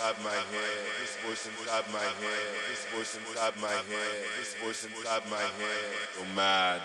inside my head. This voice inside my head. This voice inside my head. This voice inside my head. Go mad.